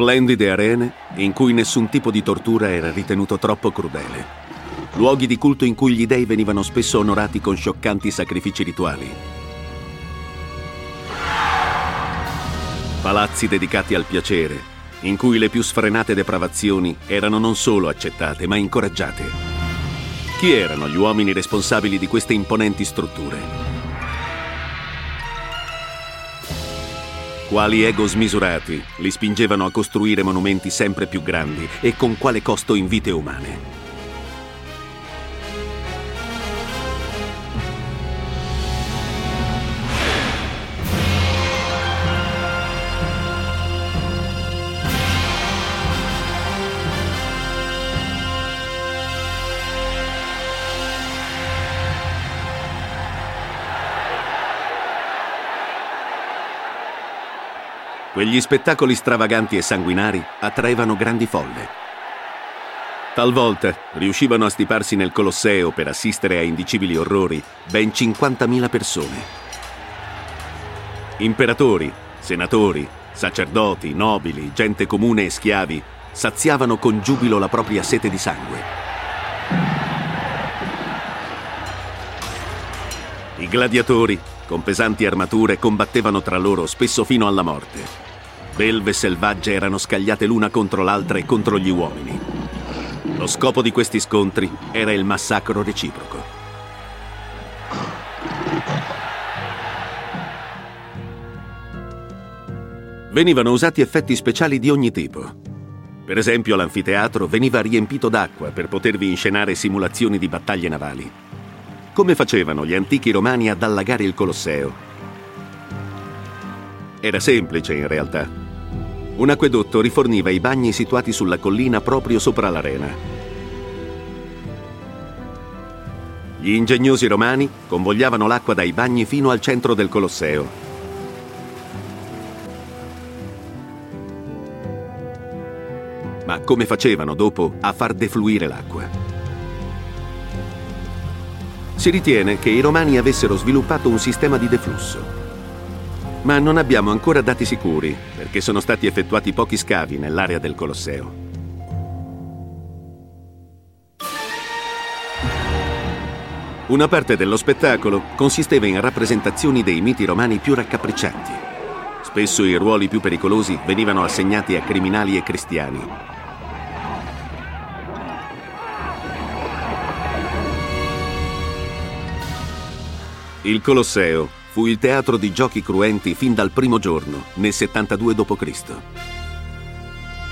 Splendide arene in cui nessun tipo di tortura era ritenuto troppo crudele. Luoghi di culto in cui gli dei venivano spesso onorati con scioccanti sacrifici rituali. Palazzi dedicati al piacere, in cui le più sfrenate depravazioni erano non solo accettate, ma incoraggiate. Chi erano gli uomini responsabili di queste imponenti strutture? Quali ego smisurati li spingevano a costruire monumenti sempre più grandi e con quale costo in vite umane? Quegli spettacoli stravaganti e sanguinari attraevano grandi folle. Talvolta riuscivano a stiparsi nel Colosseo per assistere a indicibili orrori ben 50.000 persone. Imperatori, senatori, sacerdoti, nobili, gente comune e schiavi saziavano con giubilo la propria sete di sangue. I gladiatori con pesanti armature combattevano tra loro spesso fino alla morte. Belve selvagge erano scagliate l'una contro l'altra e contro gli uomini. Lo scopo di questi scontri era il massacro reciproco. Venivano usati effetti speciali di ogni tipo. Per esempio l'anfiteatro veniva riempito d'acqua per potervi inscenare simulazioni di battaglie navali. Come facevano gli antichi romani ad allagare il Colosseo? Era semplice in realtà. Un acquedotto riforniva i bagni situati sulla collina proprio sopra l'arena. Gli ingegnosi romani convogliavano l'acqua dai bagni fino al centro del Colosseo. Ma come facevano dopo a far defluire l'acqua? Si ritiene che i romani avessero sviluppato un sistema di deflusso. Ma non abbiamo ancora dati sicuri, perché sono stati effettuati pochi scavi nell'area del Colosseo. Una parte dello spettacolo consisteva in rappresentazioni dei miti romani più raccapriccianti. Spesso i ruoli più pericolosi venivano assegnati a criminali e cristiani, Il Colosseo fu il teatro di giochi cruenti fin dal primo giorno, nel 72 d.C.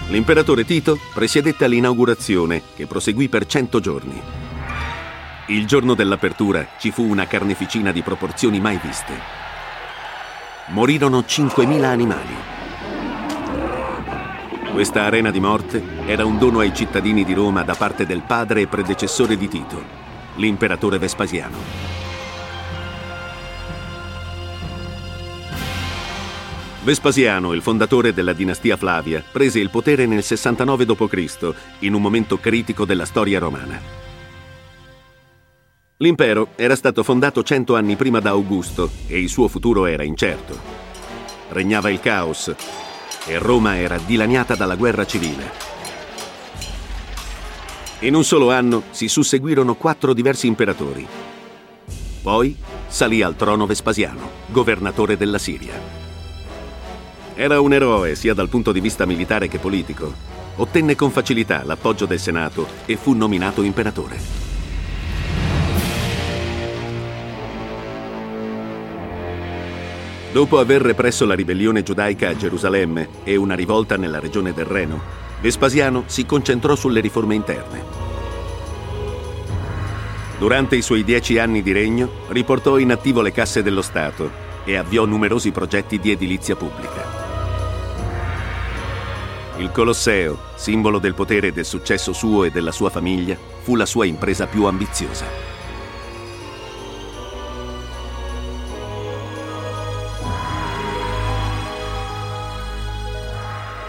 L'imperatore Tito presiedette all'inaugurazione, che proseguì per 100 giorni. Il giorno dell'apertura ci fu una carneficina di proporzioni mai viste. Morirono 5.000 animali. Questa arena di morte era un dono ai cittadini di Roma da parte del padre e predecessore di Tito, l'imperatore Vespasiano. Vespasiano, il fondatore della dinastia Flavia, prese il potere nel 69 d.C., in un momento critico della storia romana. L'impero era stato fondato cento anni prima da Augusto e il suo futuro era incerto. Regnava il caos e Roma era dilaniata dalla guerra civile. In un solo anno si susseguirono quattro diversi imperatori. Poi salì al trono Vespasiano, governatore della Siria. Era un eroe sia dal punto di vista militare che politico. Ottenne con facilità l'appoggio del Senato e fu nominato imperatore. Dopo aver represso la ribellione giudaica a Gerusalemme e una rivolta nella regione del Reno, Vespasiano si concentrò sulle riforme interne. Durante i suoi dieci anni di regno riportò in attivo le casse dello Stato e avviò numerosi progetti di edilizia pubblica. Il Colosseo, simbolo del potere e del successo suo e della sua famiglia, fu la sua impresa più ambiziosa.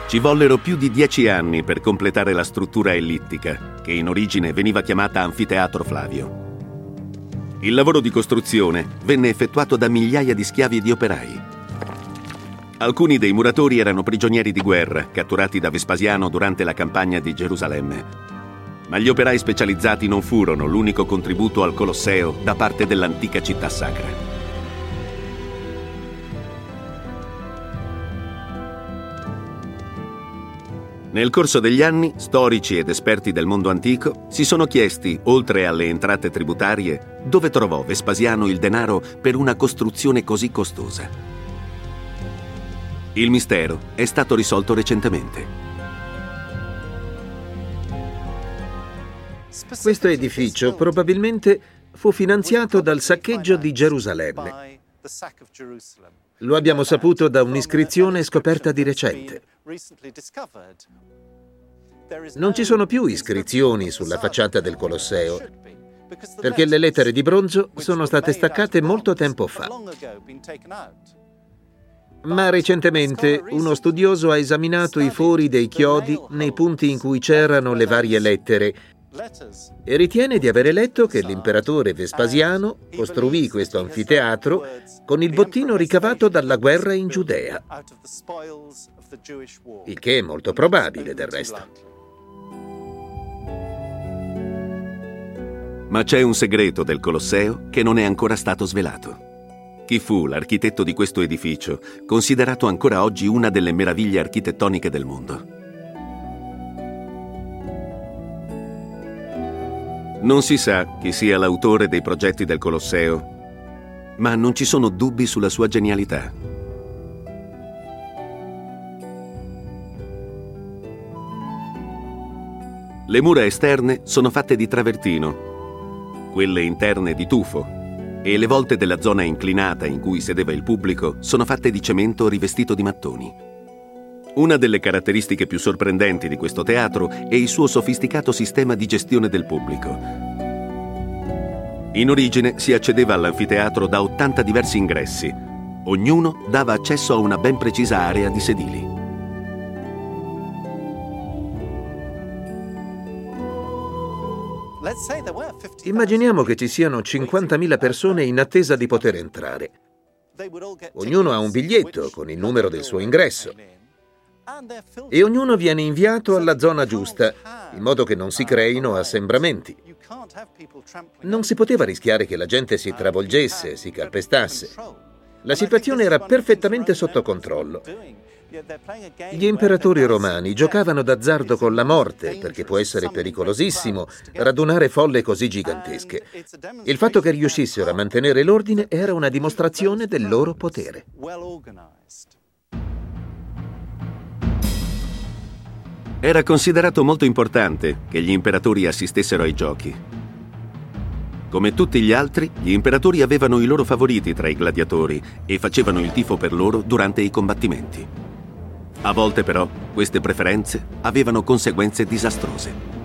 Ci vollero più di dieci anni per completare la struttura ellittica, che in origine veniva chiamata Anfiteatro Flavio. Il lavoro di costruzione venne effettuato da migliaia di schiavi e di operai. Alcuni dei muratori erano prigionieri di guerra, catturati da Vespasiano durante la campagna di Gerusalemme. Ma gli operai specializzati non furono l'unico contributo al Colosseo da parte dell'antica città sacra. Nel corso degli anni, storici ed esperti del mondo antico si sono chiesti, oltre alle entrate tributarie, dove trovò Vespasiano il denaro per una costruzione così costosa. Il mistero è stato risolto recentemente. Questo edificio probabilmente fu finanziato dal saccheggio di Gerusalemme. Lo abbiamo saputo da un'iscrizione scoperta di recente. Non ci sono più iscrizioni sulla facciata del Colosseo, perché le lettere di bronzo sono state staccate molto tempo fa. Ma recentemente uno studioso ha esaminato i fori dei chiodi nei punti in cui c'erano le varie lettere e ritiene di avere letto che l'imperatore Vespasiano costruì questo anfiteatro con il bottino ricavato dalla guerra in Giudea, il che è molto probabile del resto. Ma c'è un segreto del Colosseo che non è ancora stato svelato. Chi fu l'architetto di questo edificio, considerato ancora oggi una delle meraviglie architettoniche del mondo? Non si sa chi sia l'autore dei progetti del Colosseo, ma non ci sono dubbi sulla sua genialità. Le mura esterne sono fatte di travertino, quelle interne di tufo e le volte della zona inclinata in cui sedeva il pubblico sono fatte di cemento rivestito di mattoni. Una delle caratteristiche più sorprendenti di questo teatro è il suo sofisticato sistema di gestione del pubblico. In origine si accedeva all'anfiteatro da 80 diversi ingressi. Ognuno dava accesso a una ben precisa area di sedili. Immaginiamo che ci siano 50.000 persone in attesa di poter entrare. Ognuno ha un biglietto con il numero del suo ingresso e ognuno viene inviato alla zona giusta, in modo che non si creino assembramenti. Non si poteva rischiare che la gente si travolgesse, si calpestasse. La situazione era perfettamente sotto controllo. Gli imperatori romani giocavano d'azzardo con la morte perché può essere pericolosissimo radunare folle così gigantesche. Il fatto che riuscissero a mantenere l'ordine era una dimostrazione del loro potere. Era considerato molto importante che gli imperatori assistessero ai giochi. Come tutti gli altri, gli imperatori avevano i loro favoriti tra i gladiatori e facevano il tifo per loro durante i combattimenti. A volte però queste preferenze avevano conseguenze disastrose.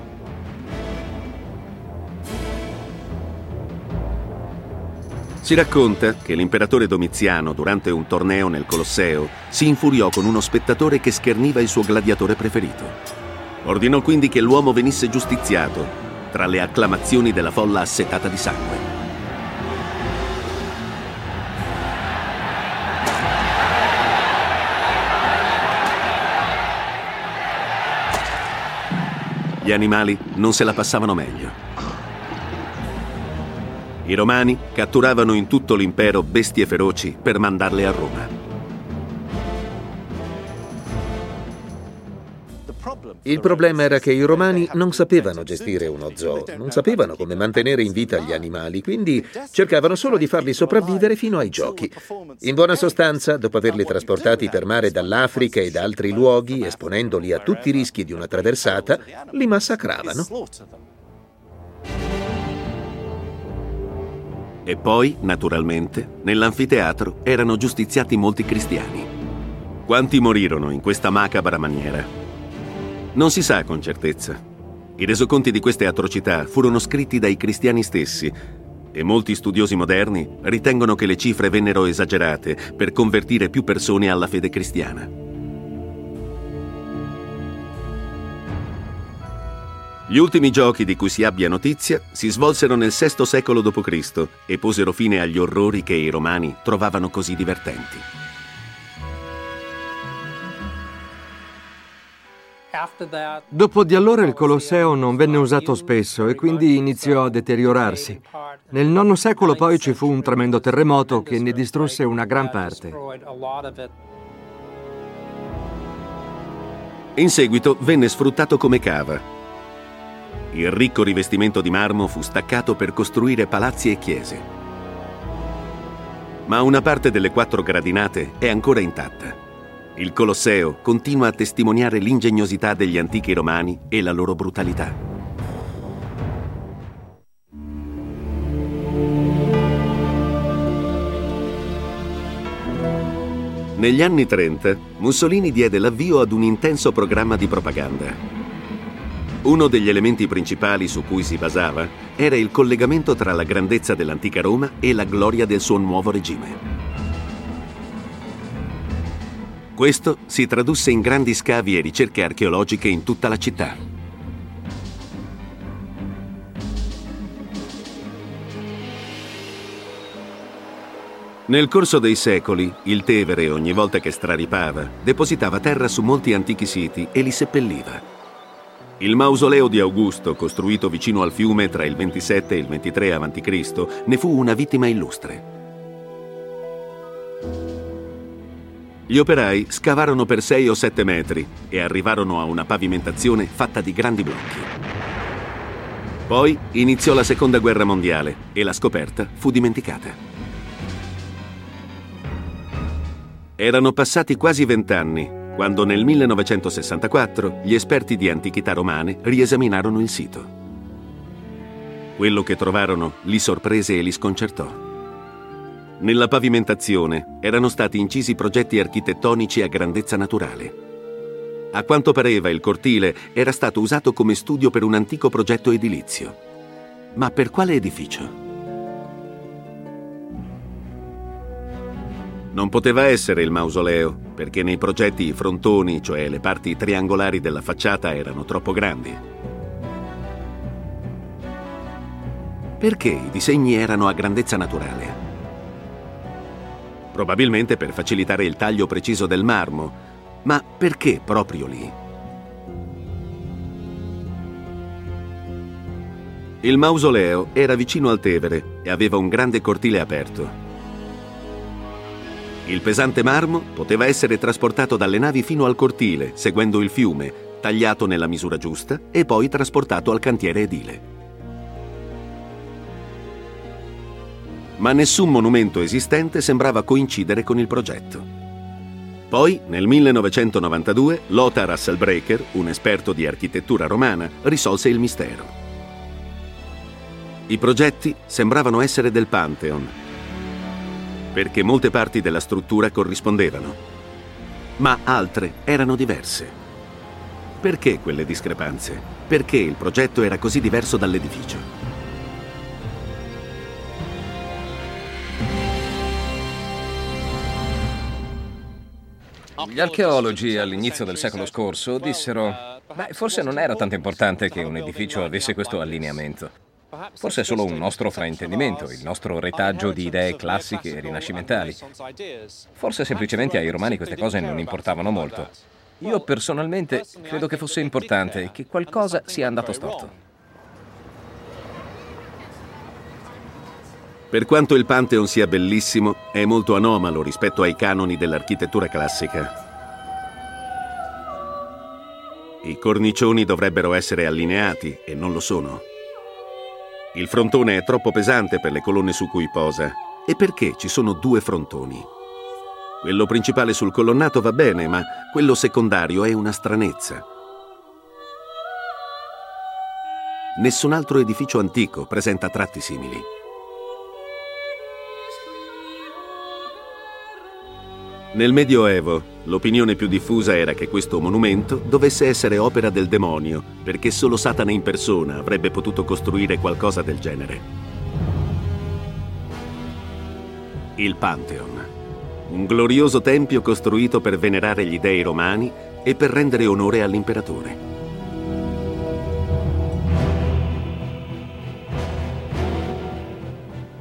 Si racconta che l'imperatore Domiziano, durante un torneo nel Colosseo, si infuriò con uno spettatore che scherniva il suo gladiatore preferito. Ordinò quindi che l'uomo venisse giustiziato, tra le acclamazioni della folla assetata di sangue. Gli animali non se la passavano meglio. I romani catturavano in tutto l'impero bestie feroci per mandarle a Roma. Il problema era che i romani non sapevano gestire uno zoo, non sapevano come mantenere in vita gli animali, quindi cercavano solo di farli sopravvivere fino ai giochi. In buona sostanza, dopo averli trasportati per mare dall'Africa e da altri luoghi, esponendoli a tutti i rischi di una traversata, li massacravano. E poi, naturalmente, nell'anfiteatro erano giustiziati molti cristiani. Quanti morirono in questa macabra maniera? Non si sa con certezza. I resoconti di queste atrocità furono scritti dai cristiani stessi e molti studiosi moderni ritengono che le cifre vennero esagerate per convertire più persone alla fede cristiana. Gli ultimi giochi di cui si abbia notizia si svolsero nel VI secolo d.C. e posero fine agli orrori che i romani trovavano così divertenti. Dopo di allora il Colosseo non venne usato spesso e quindi iniziò a deteriorarsi. Nel IX secolo poi ci fu un tremendo terremoto che ne distrusse una gran parte. In seguito venne sfruttato come cava. Il ricco rivestimento di marmo fu staccato per costruire palazzi e chiese. Ma una parte delle quattro gradinate è ancora intatta. Il Colosseo continua a testimoniare l'ingegnosità degli antichi romani e la loro brutalità. Negli anni 30 Mussolini diede l'avvio ad un intenso programma di propaganda. Uno degli elementi principali su cui si basava era il collegamento tra la grandezza dell'antica Roma e la gloria del suo nuovo regime. Questo si tradusse in grandi scavi e ricerche archeologiche in tutta la città. Nel corso dei secoli, il Tevere, ogni volta che straripava, depositava terra su molti antichi siti e li seppelliva. Il mausoleo di Augusto, costruito vicino al fiume tra il 27 e il 23 a.C., ne fu una vittima illustre. Gli operai scavarono per 6 o 7 metri e arrivarono a una pavimentazione fatta di grandi blocchi. Poi iniziò la seconda guerra mondiale e la scoperta fu dimenticata. Erano passati quasi vent'anni quando nel 1964 gli esperti di antichità romane riesaminarono il sito. Quello che trovarono li sorprese e li sconcertò. Nella pavimentazione erano stati incisi progetti architettonici a grandezza naturale. A quanto pareva il cortile era stato usato come studio per un antico progetto edilizio. Ma per quale edificio? Non poteva essere il mausoleo, perché nei progetti i frontoni, cioè le parti triangolari della facciata, erano troppo grandi. Perché i disegni erano a grandezza naturale? Probabilmente per facilitare il taglio preciso del marmo, ma perché proprio lì? Il mausoleo era vicino al Tevere e aveva un grande cortile aperto. Il pesante marmo poteva essere trasportato dalle navi fino al cortile, seguendo il fiume, tagliato nella misura giusta e poi trasportato al cantiere edile. Ma nessun monumento esistente sembrava coincidere con il progetto. Poi, nel 1992, Lothar Hasselbrecher, un esperto di architettura romana, risolse il mistero. I progetti sembravano essere del Pantheon, perché molte parti della struttura corrispondevano, ma altre erano diverse. Perché quelle discrepanze? Perché il progetto era così diverso dall'edificio? Gli archeologi all'inizio del secolo scorso dissero, beh, forse non era tanto importante che un edificio avesse questo allineamento. Forse è solo un nostro fraintendimento, il nostro retaggio di idee classiche e rinascimentali. Forse semplicemente ai romani queste cose non importavano molto. Io personalmente credo che fosse importante che qualcosa sia andato storto. Per quanto il Pantheon sia bellissimo, è molto anomalo rispetto ai canoni dell'architettura classica. I cornicioni dovrebbero essere allineati e non lo sono. Il frontone è troppo pesante per le colonne su cui posa. E perché ci sono due frontoni? Quello principale sul colonnato va bene, ma quello secondario è una stranezza. Nessun altro edificio antico presenta tratti simili. Nel Medioevo, l'opinione più diffusa era che questo monumento dovesse essere opera del demonio, perché solo Satana in persona avrebbe potuto costruire qualcosa del genere. Il Pantheon, un glorioso tempio costruito per venerare gli dei romani e per rendere onore all'imperatore.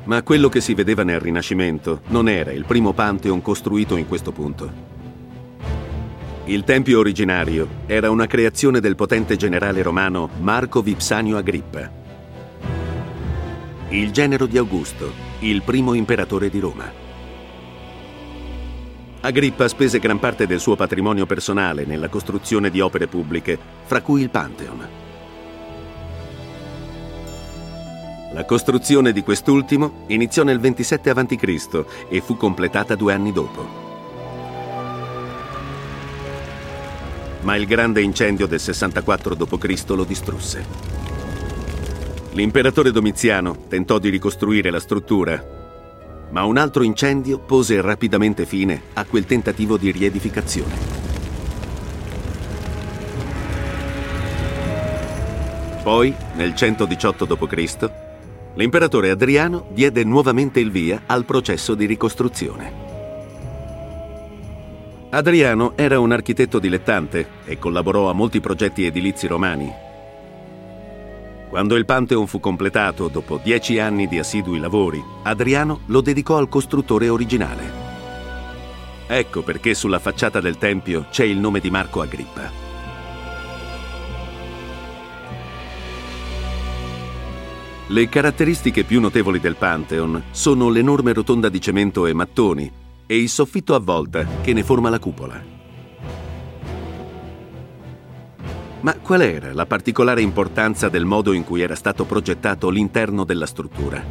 Ma quello che si vedeva nel Rinascimento non era il primo Pantheon costruito in questo punto. Il tempio originario era una creazione del potente generale romano Marco Vipsanio Agrippa, il genero di Augusto, il primo imperatore di Roma. Agrippa spese gran parte del suo patrimonio personale nella costruzione di opere pubbliche, fra cui il Pantheon. La costruzione di quest'ultimo iniziò nel 27 a.C. e fu completata due anni dopo. ma il grande incendio del 64 d.C. lo distrusse. L'imperatore Domiziano tentò di ricostruire la struttura, ma un altro incendio pose rapidamente fine a quel tentativo di riedificazione. Poi, nel 118 d.C., l'imperatore Adriano diede nuovamente il via al processo di ricostruzione. Adriano era un architetto dilettante e collaborò a molti progetti edilizi romani. Quando il Pantheon fu completato, dopo dieci anni di assidui lavori, Adriano lo dedicò al costruttore originale. Ecco perché sulla facciata del Tempio c'è il nome di Marco Agrippa. Le caratteristiche più notevoli del Pantheon sono l'enorme rotonda di cemento e mattoni, e il soffitto a volta che ne forma la cupola. Ma qual era la particolare importanza del modo in cui era stato progettato l'interno della struttura?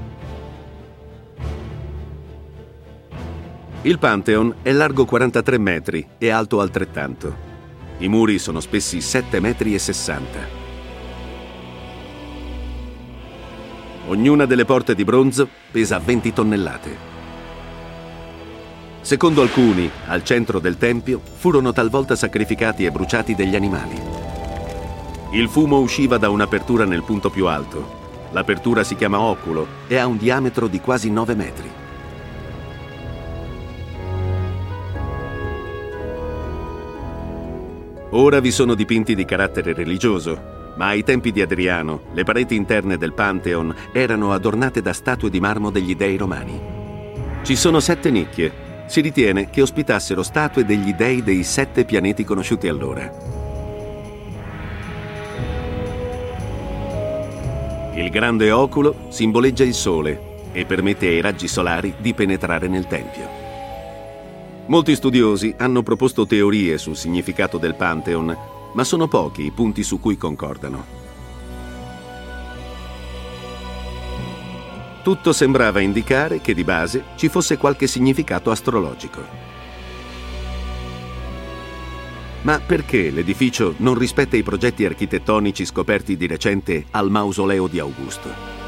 Il Pantheon è largo 43 metri e alto altrettanto. I muri sono spessi 7 metri Ognuna delle porte di bronzo pesa 20 tonnellate. Secondo alcuni, al centro del tempio furono talvolta sacrificati e bruciati degli animali. Il fumo usciva da un'apertura nel punto più alto. L'apertura si chiama oculo e ha un diametro di quasi 9 metri. Ora vi sono dipinti di carattere religioso, ma ai tempi di Adriano le pareti interne del Pantheon erano adornate da statue di marmo degli dei romani. Ci sono sette nicchie, si ritiene che ospitassero statue degli dei dei sette pianeti conosciuti allora. Il grande oculo simboleggia il Sole e permette ai raggi solari di penetrare nel Tempio. Molti studiosi hanno proposto teorie sul significato del Pantheon, ma sono pochi i punti su cui concordano. Tutto sembrava indicare che di base ci fosse qualche significato astrologico. Ma perché l'edificio non rispetta i progetti architettonici scoperti di recente al mausoleo di Augusto?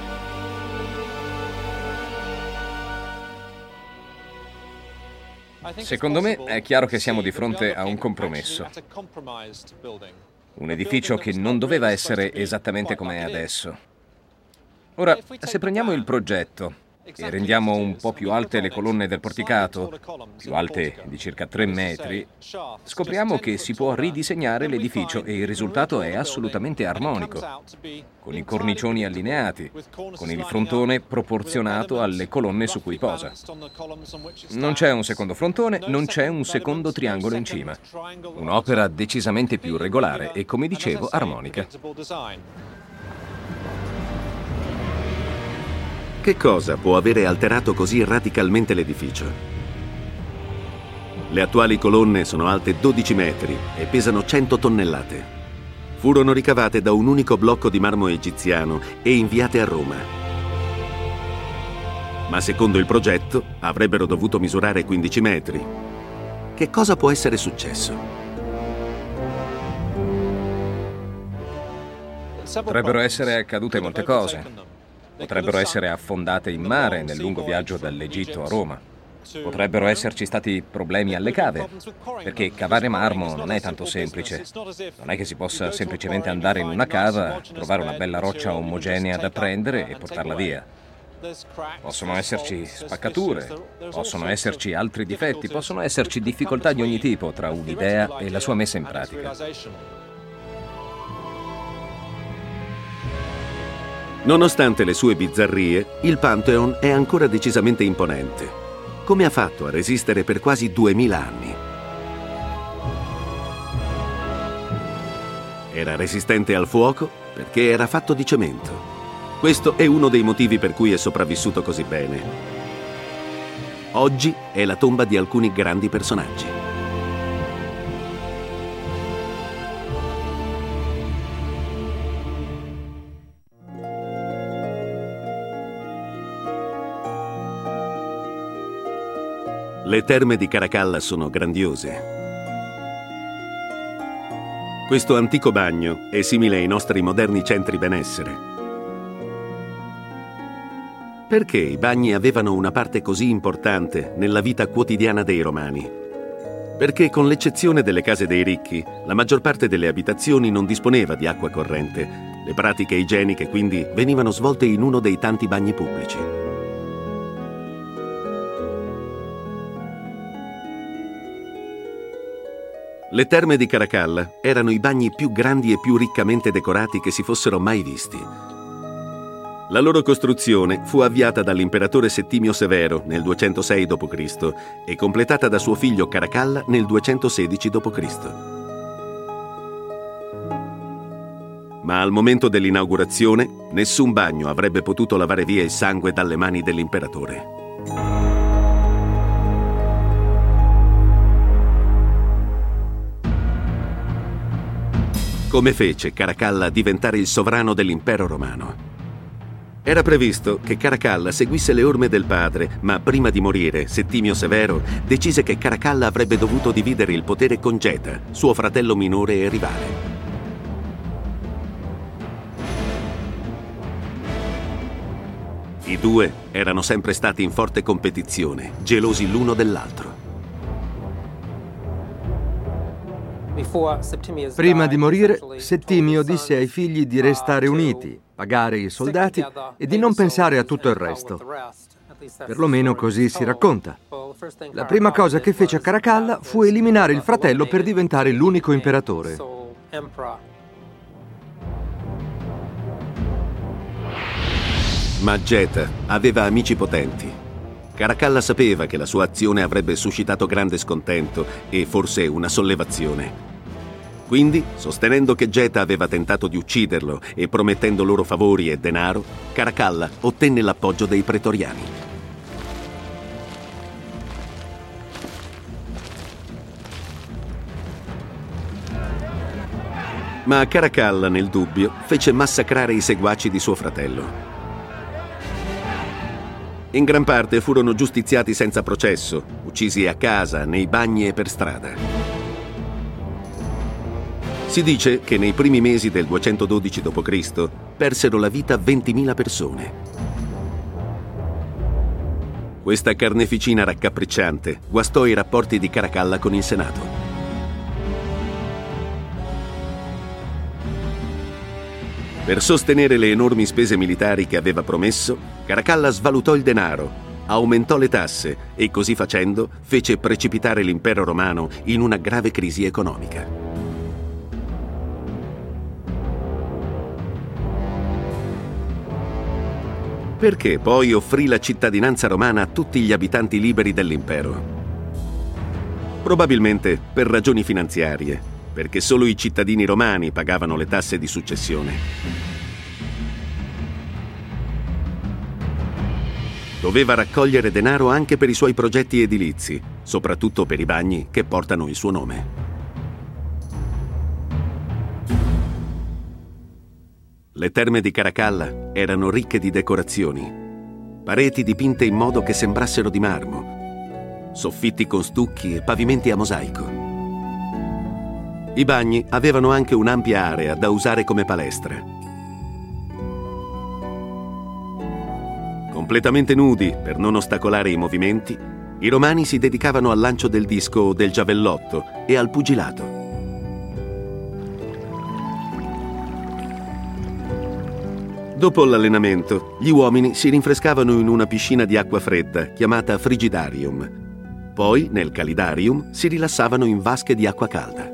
Secondo me è chiaro che siamo di fronte a un compromesso. Un edificio che non doveva essere esattamente come è adesso. Ora, se prendiamo il progetto e rendiamo un po' più alte le colonne del porticato, più alte di circa 3 metri, scopriamo che si può ridisegnare l'edificio e il risultato è assolutamente armonico, con i cornicioni allineati, con il frontone proporzionato alle colonne su cui posa. Non c'è un secondo frontone, non c'è un secondo triangolo in cima. Un'opera decisamente più regolare e, come dicevo, armonica. Che cosa può avere alterato così radicalmente l'edificio? Le attuali colonne sono alte 12 metri e pesano 100 tonnellate. Furono ricavate da un unico blocco di marmo egiziano e inviate a Roma. Ma secondo il progetto avrebbero dovuto misurare 15 metri. Che cosa può essere successo? Potrebbero essere accadute molte cose. Potrebbero essere affondate in mare nel lungo viaggio dall'Egitto a Roma. Potrebbero esserci stati problemi alle cave, perché cavare marmo non è tanto semplice. Non è che si possa semplicemente andare in una cava, trovare una bella roccia omogenea da prendere e portarla via. Possono esserci spaccature, possono esserci altri difetti, possono esserci difficoltà di ogni tipo tra un'idea e la sua messa in pratica. Nonostante le sue bizzarrie, il Pantheon è ancora decisamente imponente. Come ha fatto a resistere per quasi 2000 anni? Era resistente al fuoco perché era fatto di cemento. Questo è uno dei motivi per cui è sopravvissuto così bene. Oggi è la tomba di alcuni grandi personaggi. Le terme di Caracalla sono grandiose. Questo antico bagno è simile ai nostri moderni centri benessere. Perché i bagni avevano una parte così importante nella vita quotidiana dei romani? Perché con l'eccezione delle case dei ricchi, la maggior parte delle abitazioni non disponeva di acqua corrente. Le pratiche igieniche quindi venivano svolte in uno dei tanti bagni pubblici. Le terme di Caracalla erano i bagni più grandi e più riccamente decorati che si fossero mai visti. La loro costruzione fu avviata dall'imperatore Settimio Severo nel 206 d.C. e completata da suo figlio Caracalla nel 216 d.C. Ma al momento dell'inaugurazione nessun bagno avrebbe potuto lavare via il sangue dalle mani dell'imperatore. Come fece Caracalla diventare il sovrano dell'impero romano. Era previsto che Caracalla seguisse le orme del padre, ma prima di morire, Settimio Severo decise che Caracalla avrebbe dovuto dividere il potere con Geta, suo fratello minore e rivale. I due erano sempre stati in forte competizione, gelosi l'uno dell'altro. Prima di morire, Settimio disse ai figli di restare uniti, pagare i soldati e di non pensare a tutto il resto. Perlomeno così si racconta. La prima cosa che fece a Caracalla fu eliminare il fratello per diventare l'unico imperatore. Ma Geta aveva amici potenti. Caracalla sapeva che la sua azione avrebbe suscitato grande scontento e forse una sollevazione. Quindi, sostenendo che Geta aveva tentato di ucciderlo e promettendo loro favori e denaro, Caracalla ottenne l'appoggio dei pretoriani. Ma Caracalla, nel dubbio, fece massacrare i seguaci di suo fratello. In gran parte furono giustiziati senza processo, uccisi a casa, nei bagni e per strada. Si dice che nei primi mesi del 212 d.C. persero la vita 20.000 persone. Questa carneficina raccapricciante guastò i rapporti di Caracalla con il Senato. Per sostenere le enormi spese militari che aveva promesso, Caracalla svalutò il denaro, aumentò le tasse e così facendo fece precipitare l'impero romano in una grave crisi economica. perché poi offrì la cittadinanza romana a tutti gli abitanti liberi dell'impero. Probabilmente per ragioni finanziarie, perché solo i cittadini romani pagavano le tasse di successione. Doveva raccogliere denaro anche per i suoi progetti edilizi, soprattutto per i bagni che portano il suo nome. Le terme di Caracalla erano ricche di decorazioni, pareti dipinte in modo che sembrassero di marmo, soffitti con stucchi e pavimenti a mosaico. I bagni avevano anche un'ampia area da usare come palestra. Completamente nudi per non ostacolare i movimenti, i romani si dedicavano al lancio del disco o del giavellotto e al pugilato. Dopo l'allenamento, gli uomini si rinfrescavano in una piscina di acqua fredda chiamata frigidarium. Poi, nel calidarium, si rilassavano in vasche di acqua calda.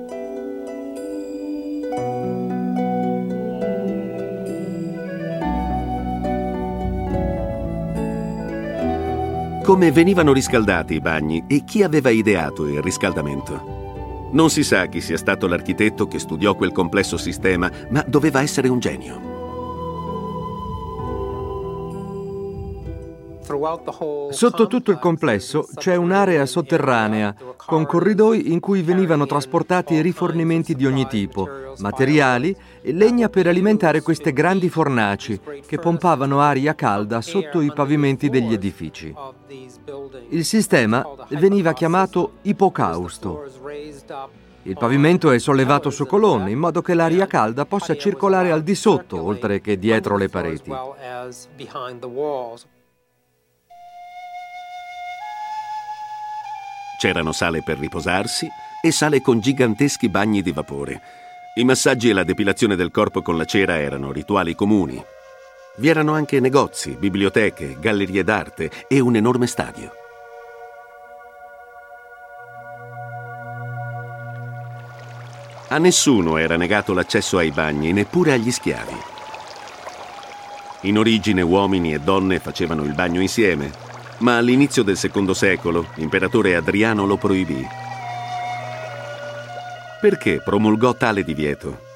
Come venivano riscaldati i bagni e chi aveva ideato il riscaldamento? Non si sa chi sia stato l'architetto che studiò quel complesso sistema, ma doveva essere un genio. Sotto tutto il complesso c'è un'area sotterranea con corridoi in cui venivano trasportati rifornimenti di ogni tipo, materiali e legna per alimentare queste grandi fornaci che pompavano aria calda sotto i pavimenti degli edifici. Il sistema veniva chiamato ipocausto. Il pavimento è sollevato su colonne in modo che l'aria calda possa circolare al di sotto oltre che dietro le pareti. C'erano sale per riposarsi e sale con giganteschi bagni di vapore. I massaggi e la depilazione del corpo con la cera erano rituali comuni. Vi erano anche negozi, biblioteche, gallerie d'arte e un enorme stadio. A nessuno era negato l'accesso ai bagni, neppure agli schiavi. In origine uomini e donne facevano il bagno insieme, ma all'inizio del secondo secolo l'imperatore Adriano lo proibì. Perché promulgò tale divieto?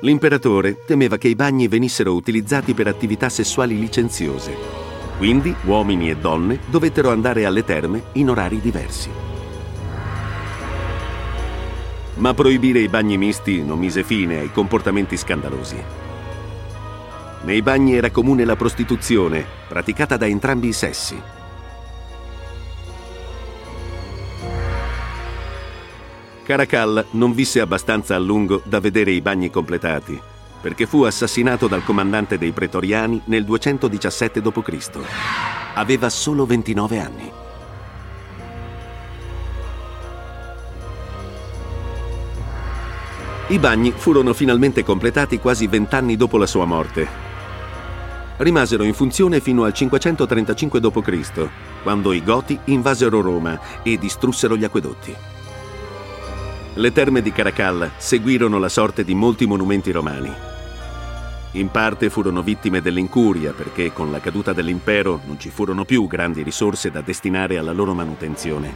L'imperatore temeva che i bagni venissero utilizzati per attività sessuali licenziose. Quindi uomini e donne dovettero andare alle terme in orari diversi. Ma proibire i bagni misti non mise fine ai comportamenti scandalosi. Nei bagni era comune la prostituzione, praticata da entrambi i sessi. Caracal non visse abbastanza a lungo da vedere i bagni completati, perché fu assassinato dal comandante dei pretoriani nel 217 d.C. Aveva solo 29 anni. I bagni furono finalmente completati quasi vent'anni dopo la sua morte rimasero in funzione fino al 535 d.C., quando i Goti invasero Roma e distrussero gli acquedotti. Le terme di Caracalla seguirono la sorte di molti monumenti romani. In parte furono vittime dell'incuria perché con la caduta dell'impero non ci furono più grandi risorse da destinare alla loro manutenzione.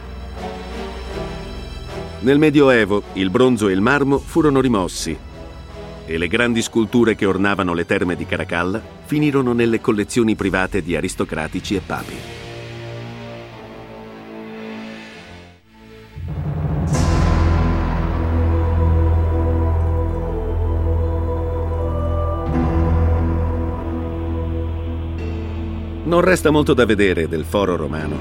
Nel Medioevo il bronzo e il marmo furono rimossi e le grandi sculture che ornavano le terme di Caracalla finirono nelle collezioni private di aristocratici e papi. Non resta molto da vedere del foro romano.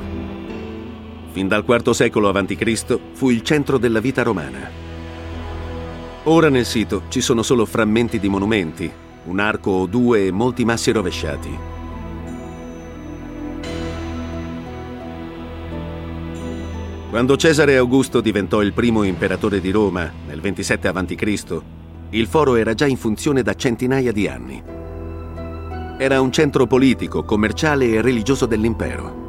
Fin dal IV secolo a.C. fu il centro della vita romana. Ora nel sito ci sono solo frammenti di monumenti, un arco o due e molti massi rovesciati. Quando Cesare Augusto diventò il primo imperatore di Roma nel 27 a.C., il foro era già in funzione da centinaia di anni. Era un centro politico, commerciale e religioso dell'impero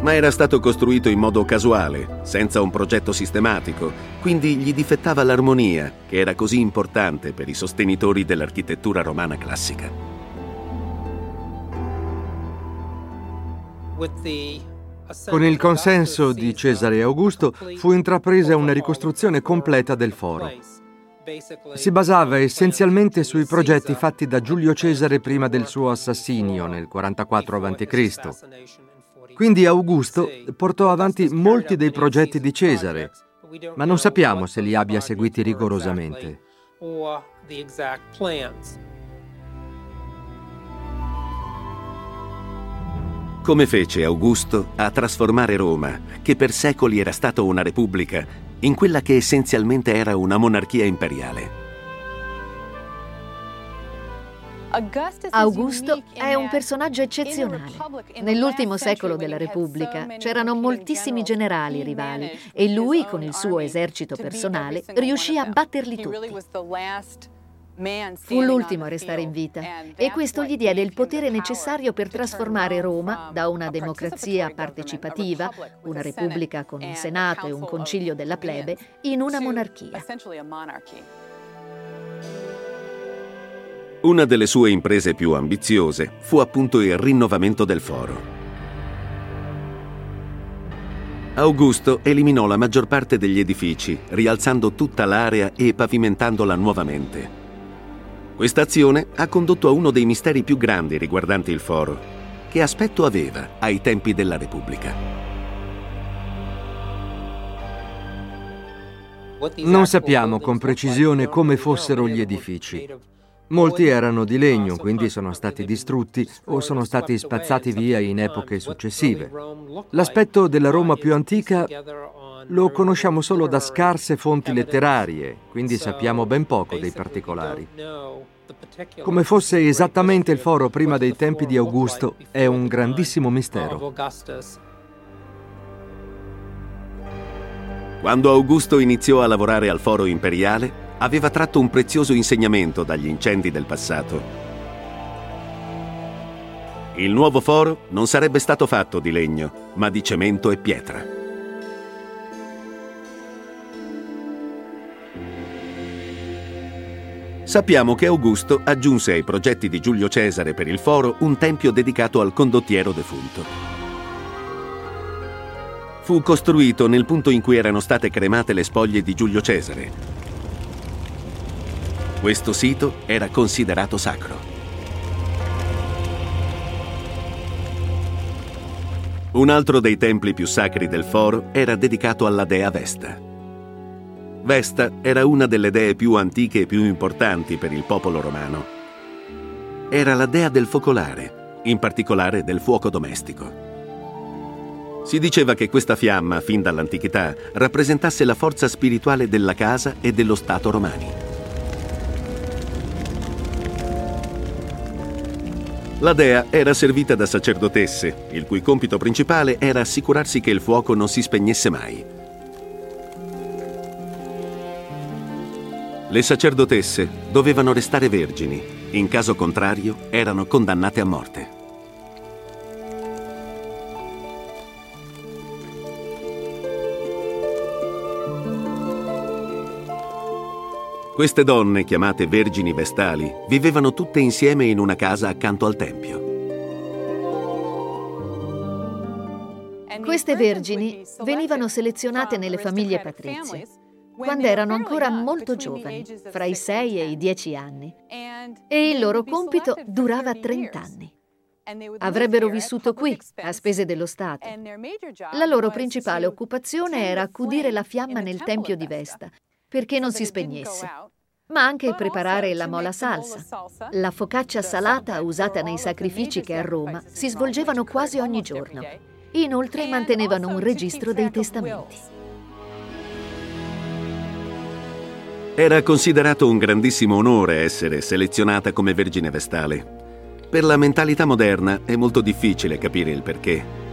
ma era stato costruito in modo casuale, senza un progetto sistematico, quindi gli difettava l'armonia, che era così importante per i sostenitori dell'architettura romana classica. Con il consenso di Cesare Augusto fu intrapresa una ricostruzione completa del foro. Si basava essenzialmente sui progetti fatti da Giulio Cesare prima del suo assassinio nel 44 a.C. Quindi Augusto portò avanti molti dei progetti di Cesare, ma non sappiamo se li abbia seguiti rigorosamente. Come fece Augusto a trasformare Roma, che per secoli era stata una repubblica, in quella che essenzialmente era una monarchia imperiale? Augusto è un personaggio eccezionale. Nell'ultimo secolo della Repubblica c'erano moltissimi generali rivali e lui, con il suo esercito personale, riuscì a batterli tutti. Fu l'ultimo a restare in vita e questo gli diede il potere necessario per trasformare Roma da una democrazia partecipativa, una repubblica con un senato e un concilio della plebe, in una monarchia. Una delle sue imprese più ambiziose fu appunto il rinnovamento del foro. Augusto eliminò la maggior parte degli edifici, rialzando tutta l'area e pavimentandola nuovamente. Questa azione ha condotto a uno dei misteri più grandi riguardanti il foro. Che aspetto aveva ai tempi della Repubblica? Non sappiamo con precisione come fossero gli edifici. Molti erano di legno, quindi sono stati distrutti o sono stati spazzati via in epoche successive. L'aspetto della Roma più antica lo conosciamo solo da scarse fonti letterarie, quindi sappiamo ben poco dei particolari. Come fosse esattamente il foro prima dei tempi di Augusto è un grandissimo mistero. Quando Augusto iniziò a lavorare al foro imperiale, aveva tratto un prezioso insegnamento dagli incendi del passato. Il nuovo foro non sarebbe stato fatto di legno, ma di cemento e pietra. Sappiamo che Augusto aggiunse ai progetti di Giulio Cesare per il foro un tempio dedicato al condottiero defunto. Fu costruito nel punto in cui erano state cremate le spoglie di Giulio Cesare, questo sito era considerato sacro. Un altro dei templi più sacri del foro era dedicato alla dea Vesta. Vesta era una delle dee più antiche e più importanti per il popolo romano. Era la dea del focolare, in particolare del fuoco domestico. Si diceva che questa fiamma, fin dall'antichità, rappresentasse la forza spirituale della casa e dello Stato romani. La dea era servita da sacerdotesse, il cui compito principale era assicurarsi che il fuoco non si spegnesse mai. Le sacerdotesse dovevano restare vergini, in caso contrario erano condannate a morte. Queste donne, chiamate vergini vestali, vivevano tutte insieme in una casa accanto al tempio. Queste vergini venivano selezionate nelle famiglie patrizie quando erano ancora molto giovani, fra i 6 e i 10 anni, e il loro compito durava 30 anni. Avrebbero vissuto qui, a spese dello Stato. La loro principale occupazione era accudire la fiamma nel tempio di Vesta, perché non si spegnesse, ma anche preparare la mola salsa. La focaccia salata usata nei sacrifici che a Roma si svolgevano quasi ogni giorno. Inoltre mantenevano un registro dei testamenti. Era considerato un grandissimo onore essere selezionata come Vergine Vestale. Per la mentalità moderna è molto difficile capire il perché.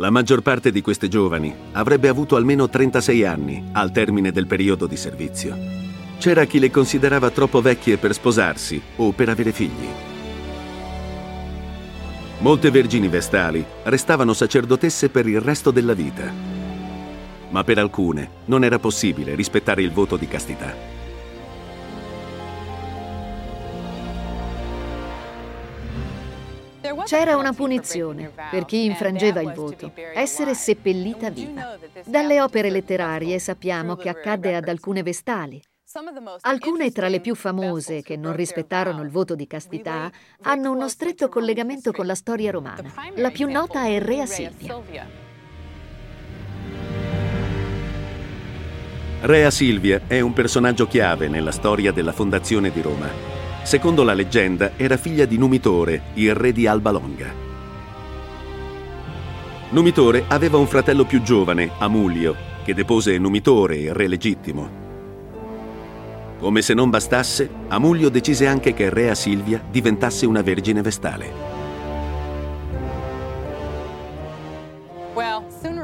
La maggior parte di queste giovani avrebbe avuto almeno 36 anni al termine del periodo di servizio. C'era chi le considerava troppo vecchie per sposarsi o per avere figli. Molte vergini vestali restavano sacerdotesse per il resto della vita, ma per alcune non era possibile rispettare il voto di castità. C'era una punizione per chi infrangeva il voto, essere seppellita viva. Dalle opere letterarie sappiamo che accadde ad alcune vestali. Alcune tra le più famose che non rispettarono il voto di castità hanno uno stretto collegamento con la storia romana. La più nota è Rea Silvia. Rea Silvia è un personaggio chiave nella storia della fondazione di Roma. Secondo la leggenda era figlia di Numitore, il re di Alba Longa. Numitore aveva un fratello più giovane, Amulio, che depose Numitore, il re legittimo. Come se non bastasse, Amulio decise anche che Rea Silvia diventasse una vergine vestale.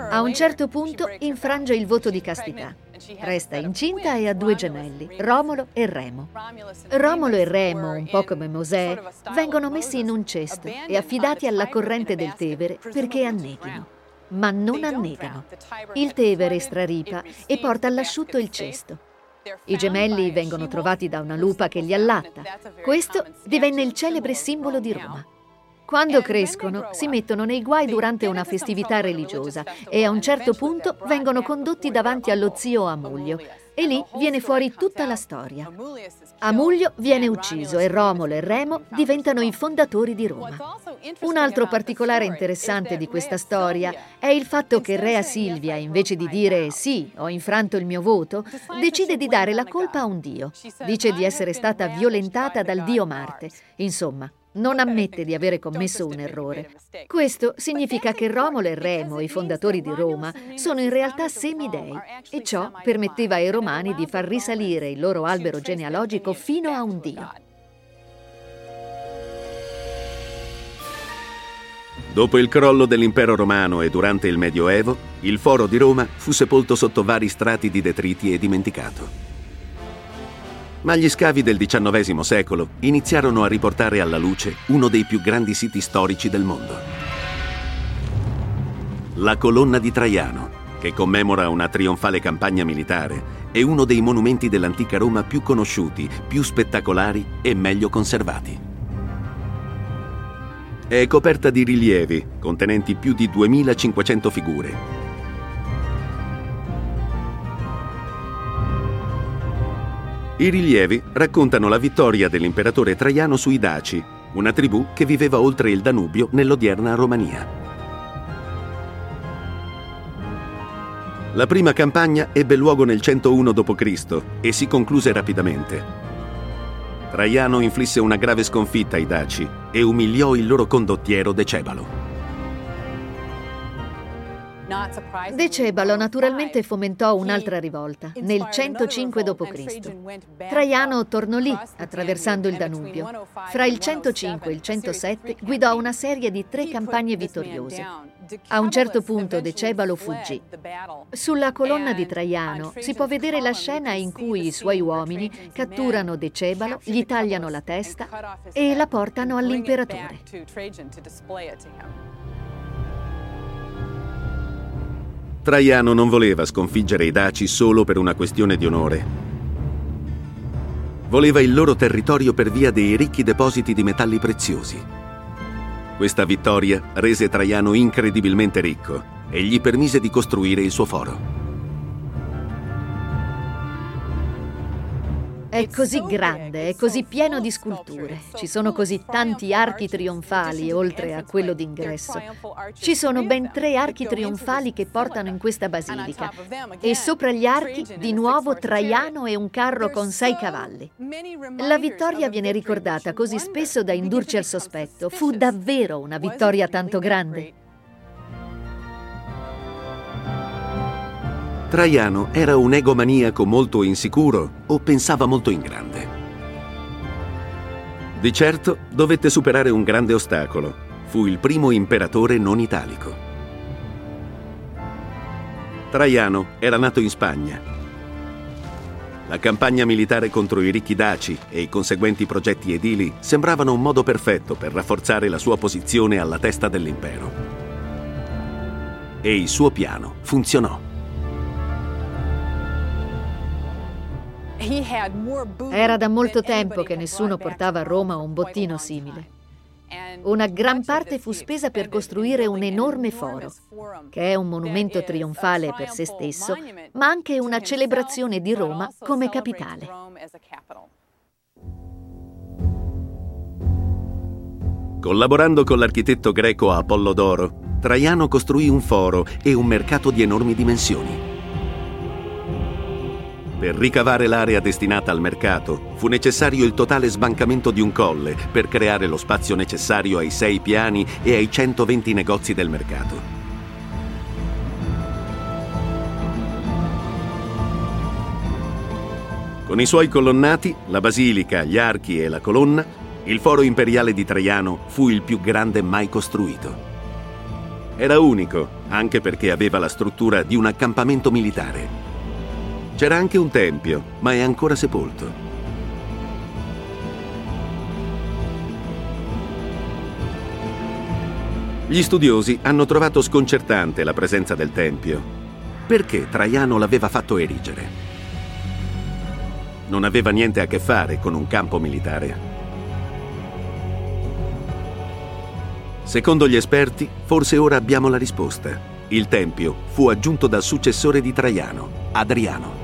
A un certo punto infrange il voto di castità. Resta incinta e ha due gemelli, Romolo e Remo. Romolo e Remo, un po' come Mosè, vengono messi in un cesto e affidati alla corrente del Tevere perché anneghino. Ma non annegano. Il Tevere straripa e porta all'asciutto il cesto. I gemelli vengono trovati da una lupa che li allatta. Questo divenne il celebre simbolo di Roma. Quando crescono si mettono nei guai durante una festività religiosa e a un certo punto vengono condotti davanti allo zio Amulio. E lì viene fuori tutta la storia. Amulio viene ucciso e Romolo e Remo diventano i fondatori di Roma. Un altro particolare interessante di questa storia è il fatto che Rea Silvia, invece di dire sì, ho infranto il mio voto, decide di dare la colpa a un dio. Dice di essere stata violentata dal dio Marte. Insomma, non ammette di avere commesso un errore. Questo significa che Romolo e Remo, i fondatori di Roma, sono in realtà semidei. e ciò permetteva ai romani di far risalire il loro albero genealogico fino a un dio. Dopo il crollo dell'impero romano e durante il Medioevo, il foro di Roma fu sepolto sotto vari strati di detriti e dimenticato ma gli scavi del XIX secolo iniziarono a riportare alla luce uno dei più grandi siti storici del mondo. La colonna di Traiano, che commemora una trionfale campagna militare, è uno dei monumenti dell'antica Roma più conosciuti, più spettacolari e meglio conservati. È coperta di rilievi contenenti più di 2500 figure I rilievi raccontano la vittoria dell'imperatore Traiano sui Daci, una tribù che viveva oltre il Danubio nell'odierna Romania. La prima campagna ebbe luogo nel 101 d.C. e si concluse rapidamente. Traiano inflisse una grave sconfitta ai Daci e umiliò il loro condottiero Decebalo. Decebalo naturalmente fomentò un'altra rivolta, nel 105 d.C. Traiano tornò lì, attraversando il Danubio. Fra il 105 e il 107 guidò una serie di tre campagne vittoriose. A un certo punto Decebalo fuggì. Sulla colonna di Traiano si può vedere la scena in cui i suoi uomini catturano Decebalo, gli tagliano la testa e la portano all'imperatore. Traiano non voleva sconfiggere i Daci solo per una questione di onore. Voleva il loro territorio per via dei ricchi depositi di metalli preziosi. Questa vittoria rese Traiano incredibilmente ricco e gli permise di costruire il suo foro. È così grande, è così pieno di sculture. Ci sono così tanti archi trionfali oltre a quello d'ingresso. Ci sono ben tre archi trionfali che portano in questa basilica. E sopra gli archi di nuovo Traiano e un carro con sei cavalli. La vittoria viene ricordata così spesso da indurci al sospetto. Fu davvero una vittoria tanto grande? Traiano era un egomaniaco molto insicuro o pensava molto in grande? Di certo dovette superare un grande ostacolo. Fu il primo imperatore non italico. Traiano era nato in Spagna. La campagna militare contro i ricchi daci e i conseguenti progetti edili sembravano un modo perfetto per rafforzare la sua posizione alla testa dell'impero. E il suo piano funzionò. Era da molto tempo che nessuno portava a Roma un bottino simile. Una gran parte fu spesa per costruire un enorme foro, che è un monumento trionfale per se stesso, ma anche una celebrazione di Roma come capitale. Collaborando con l'architetto greco Apollodoro, Traiano costruì un foro e un mercato di enormi dimensioni. Per ricavare l'area destinata al mercato fu necessario il totale sbancamento di un colle per creare lo spazio necessario ai sei piani e ai 120 negozi del mercato. Con i suoi colonnati, la basilica, gli archi e la colonna, il foro imperiale di Traiano fu il più grande mai costruito. Era unico, anche perché aveva la struttura di un accampamento militare. C'era anche un tempio, ma è ancora sepolto. Gli studiosi hanno trovato sconcertante la presenza del tempio. Perché Traiano l'aveva fatto erigere? Non aveva niente a che fare con un campo militare. Secondo gli esperti, forse ora abbiamo la risposta. Il Tempio fu aggiunto dal successore di Traiano, Adriano.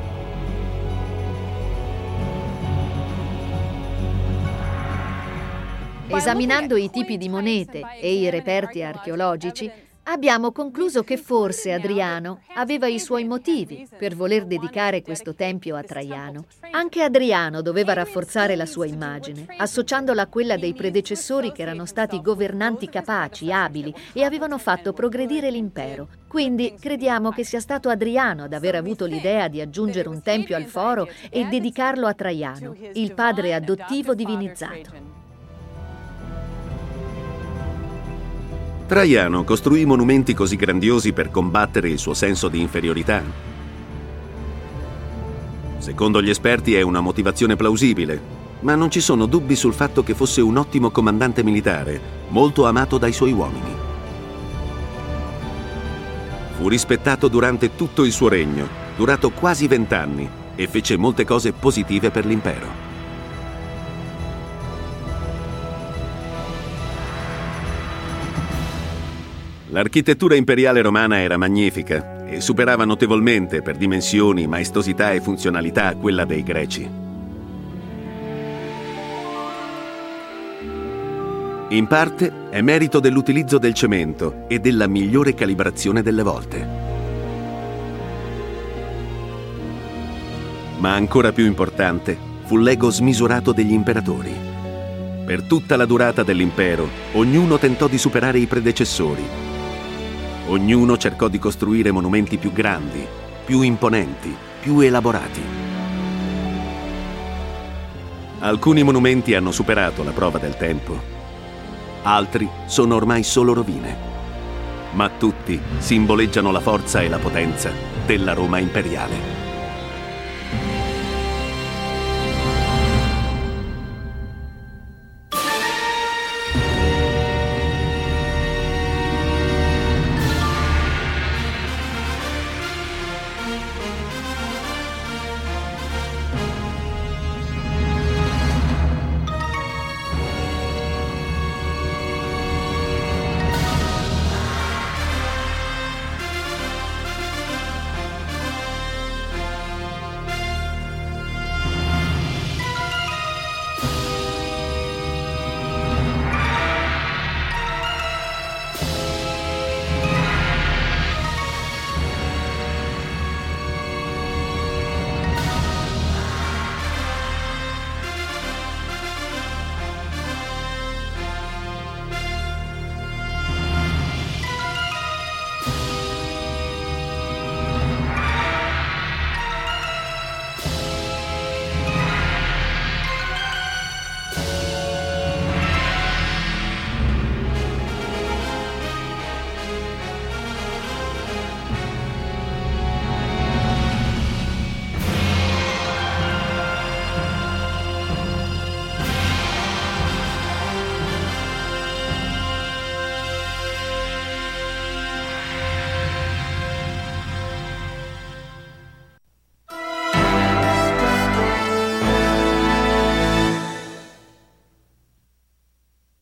Esaminando i tipi di monete e i reperti archeologici, abbiamo concluso che forse Adriano aveva i suoi motivi per voler dedicare questo tempio a Traiano. Anche Adriano doveva rafforzare la sua immagine, associandola a quella dei predecessori che erano stati governanti capaci, abili e avevano fatto progredire l'impero. Quindi crediamo che sia stato Adriano ad aver avuto l'idea di aggiungere un tempio al foro e dedicarlo a Traiano, il padre adottivo divinizzato. Traiano costruì monumenti così grandiosi per combattere il suo senso di inferiorità? Secondo gli esperti è una motivazione plausibile, ma non ci sono dubbi sul fatto che fosse un ottimo comandante militare, molto amato dai suoi uomini. Fu rispettato durante tutto il suo regno, durato quasi vent'anni, e fece molte cose positive per l'impero. L'architettura imperiale romana era magnifica e superava notevolmente per dimensioni, maestosità e funzionalità quella dei greci. In parte è merito dell'utilizzo del cemento e della migliore calibrazione delle volte. Ma ancora più importante fu l'ego smisurato degli imperatori. Per tutta la durata dell'impero, ognuno tentò di superare i predecessori Ognuno cercò di costruire monumenti più grandi, più imponenti, più elaborati. Alcuni monumenti hanno superato la prova del tempo, altri sono ormai solo rovine, ma tutti simboleggiano la forza e la potenza della Roma imperiale.